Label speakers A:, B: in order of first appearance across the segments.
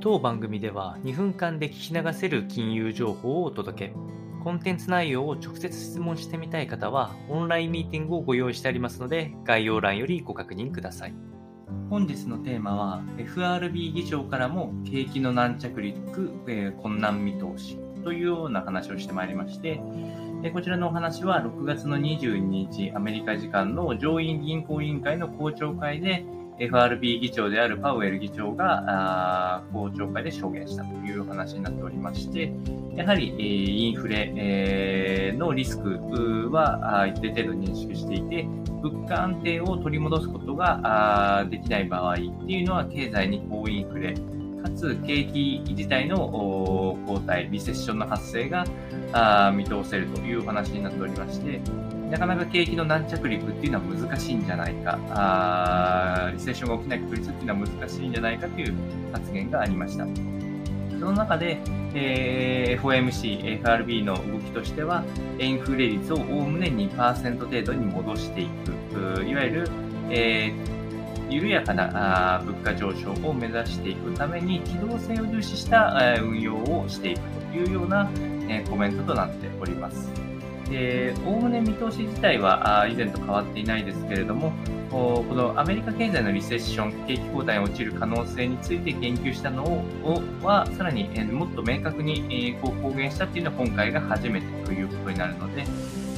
A: 当番組では2分間で聞き流せる金融情報をお届け。コンテンツ内容を直接質問してみたい方は、オンラインミーティングをご用意してありますので、概要欄よりご確認ください。本日のテーマは、FRB 議長からも景気の軟着陸、えー、困難見通しというような話をしてまいりまして、こちらのお話は6月の22日、アメリカ時間の上院銀行委員会の公聴会で、FRB 議長であるパウエル議長が公聴会で証言したという話になっておりまして、やはり、インフレ、のリスクは一定程度認識していて、物価安定を取り戻すことができない場合っていうのは経済に高インフレ、かつ景気自体の後退、リセッションの発生が見通せるというお話になっておりまして、なかなか景気の軟着陸っていうのは難しいんじゃないか、あリセッションが起きない確率っていうのは難しいんじゃないかという発言がありました。その中で、えー、FOMC、FRB の動きとしては、インフレ率をおおむね2%程度に戻していく、いわゆる、えー緩やかな物価上昇を目指していくために機動性を重視した運用をしていくというようなコメントとなっております。おおむね見通し自体は以前と変わっていないですけれども、このアメリカ経済のリセッション、景気後退に陥る可能性について言及したのをは、さらにもっと明確にこう公言したというのは今回が初めてということになるので、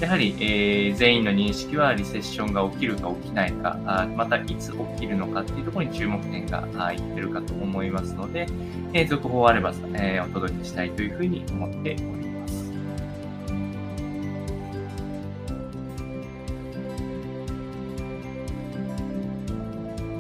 A: やはり、え、全員の認識はリセッションが起きるか起きないか、あまたいつ起きるのかっていうところに注目点がいってるかと思いますので、え、続報あれば、え、お届けしたいというふうに思っております。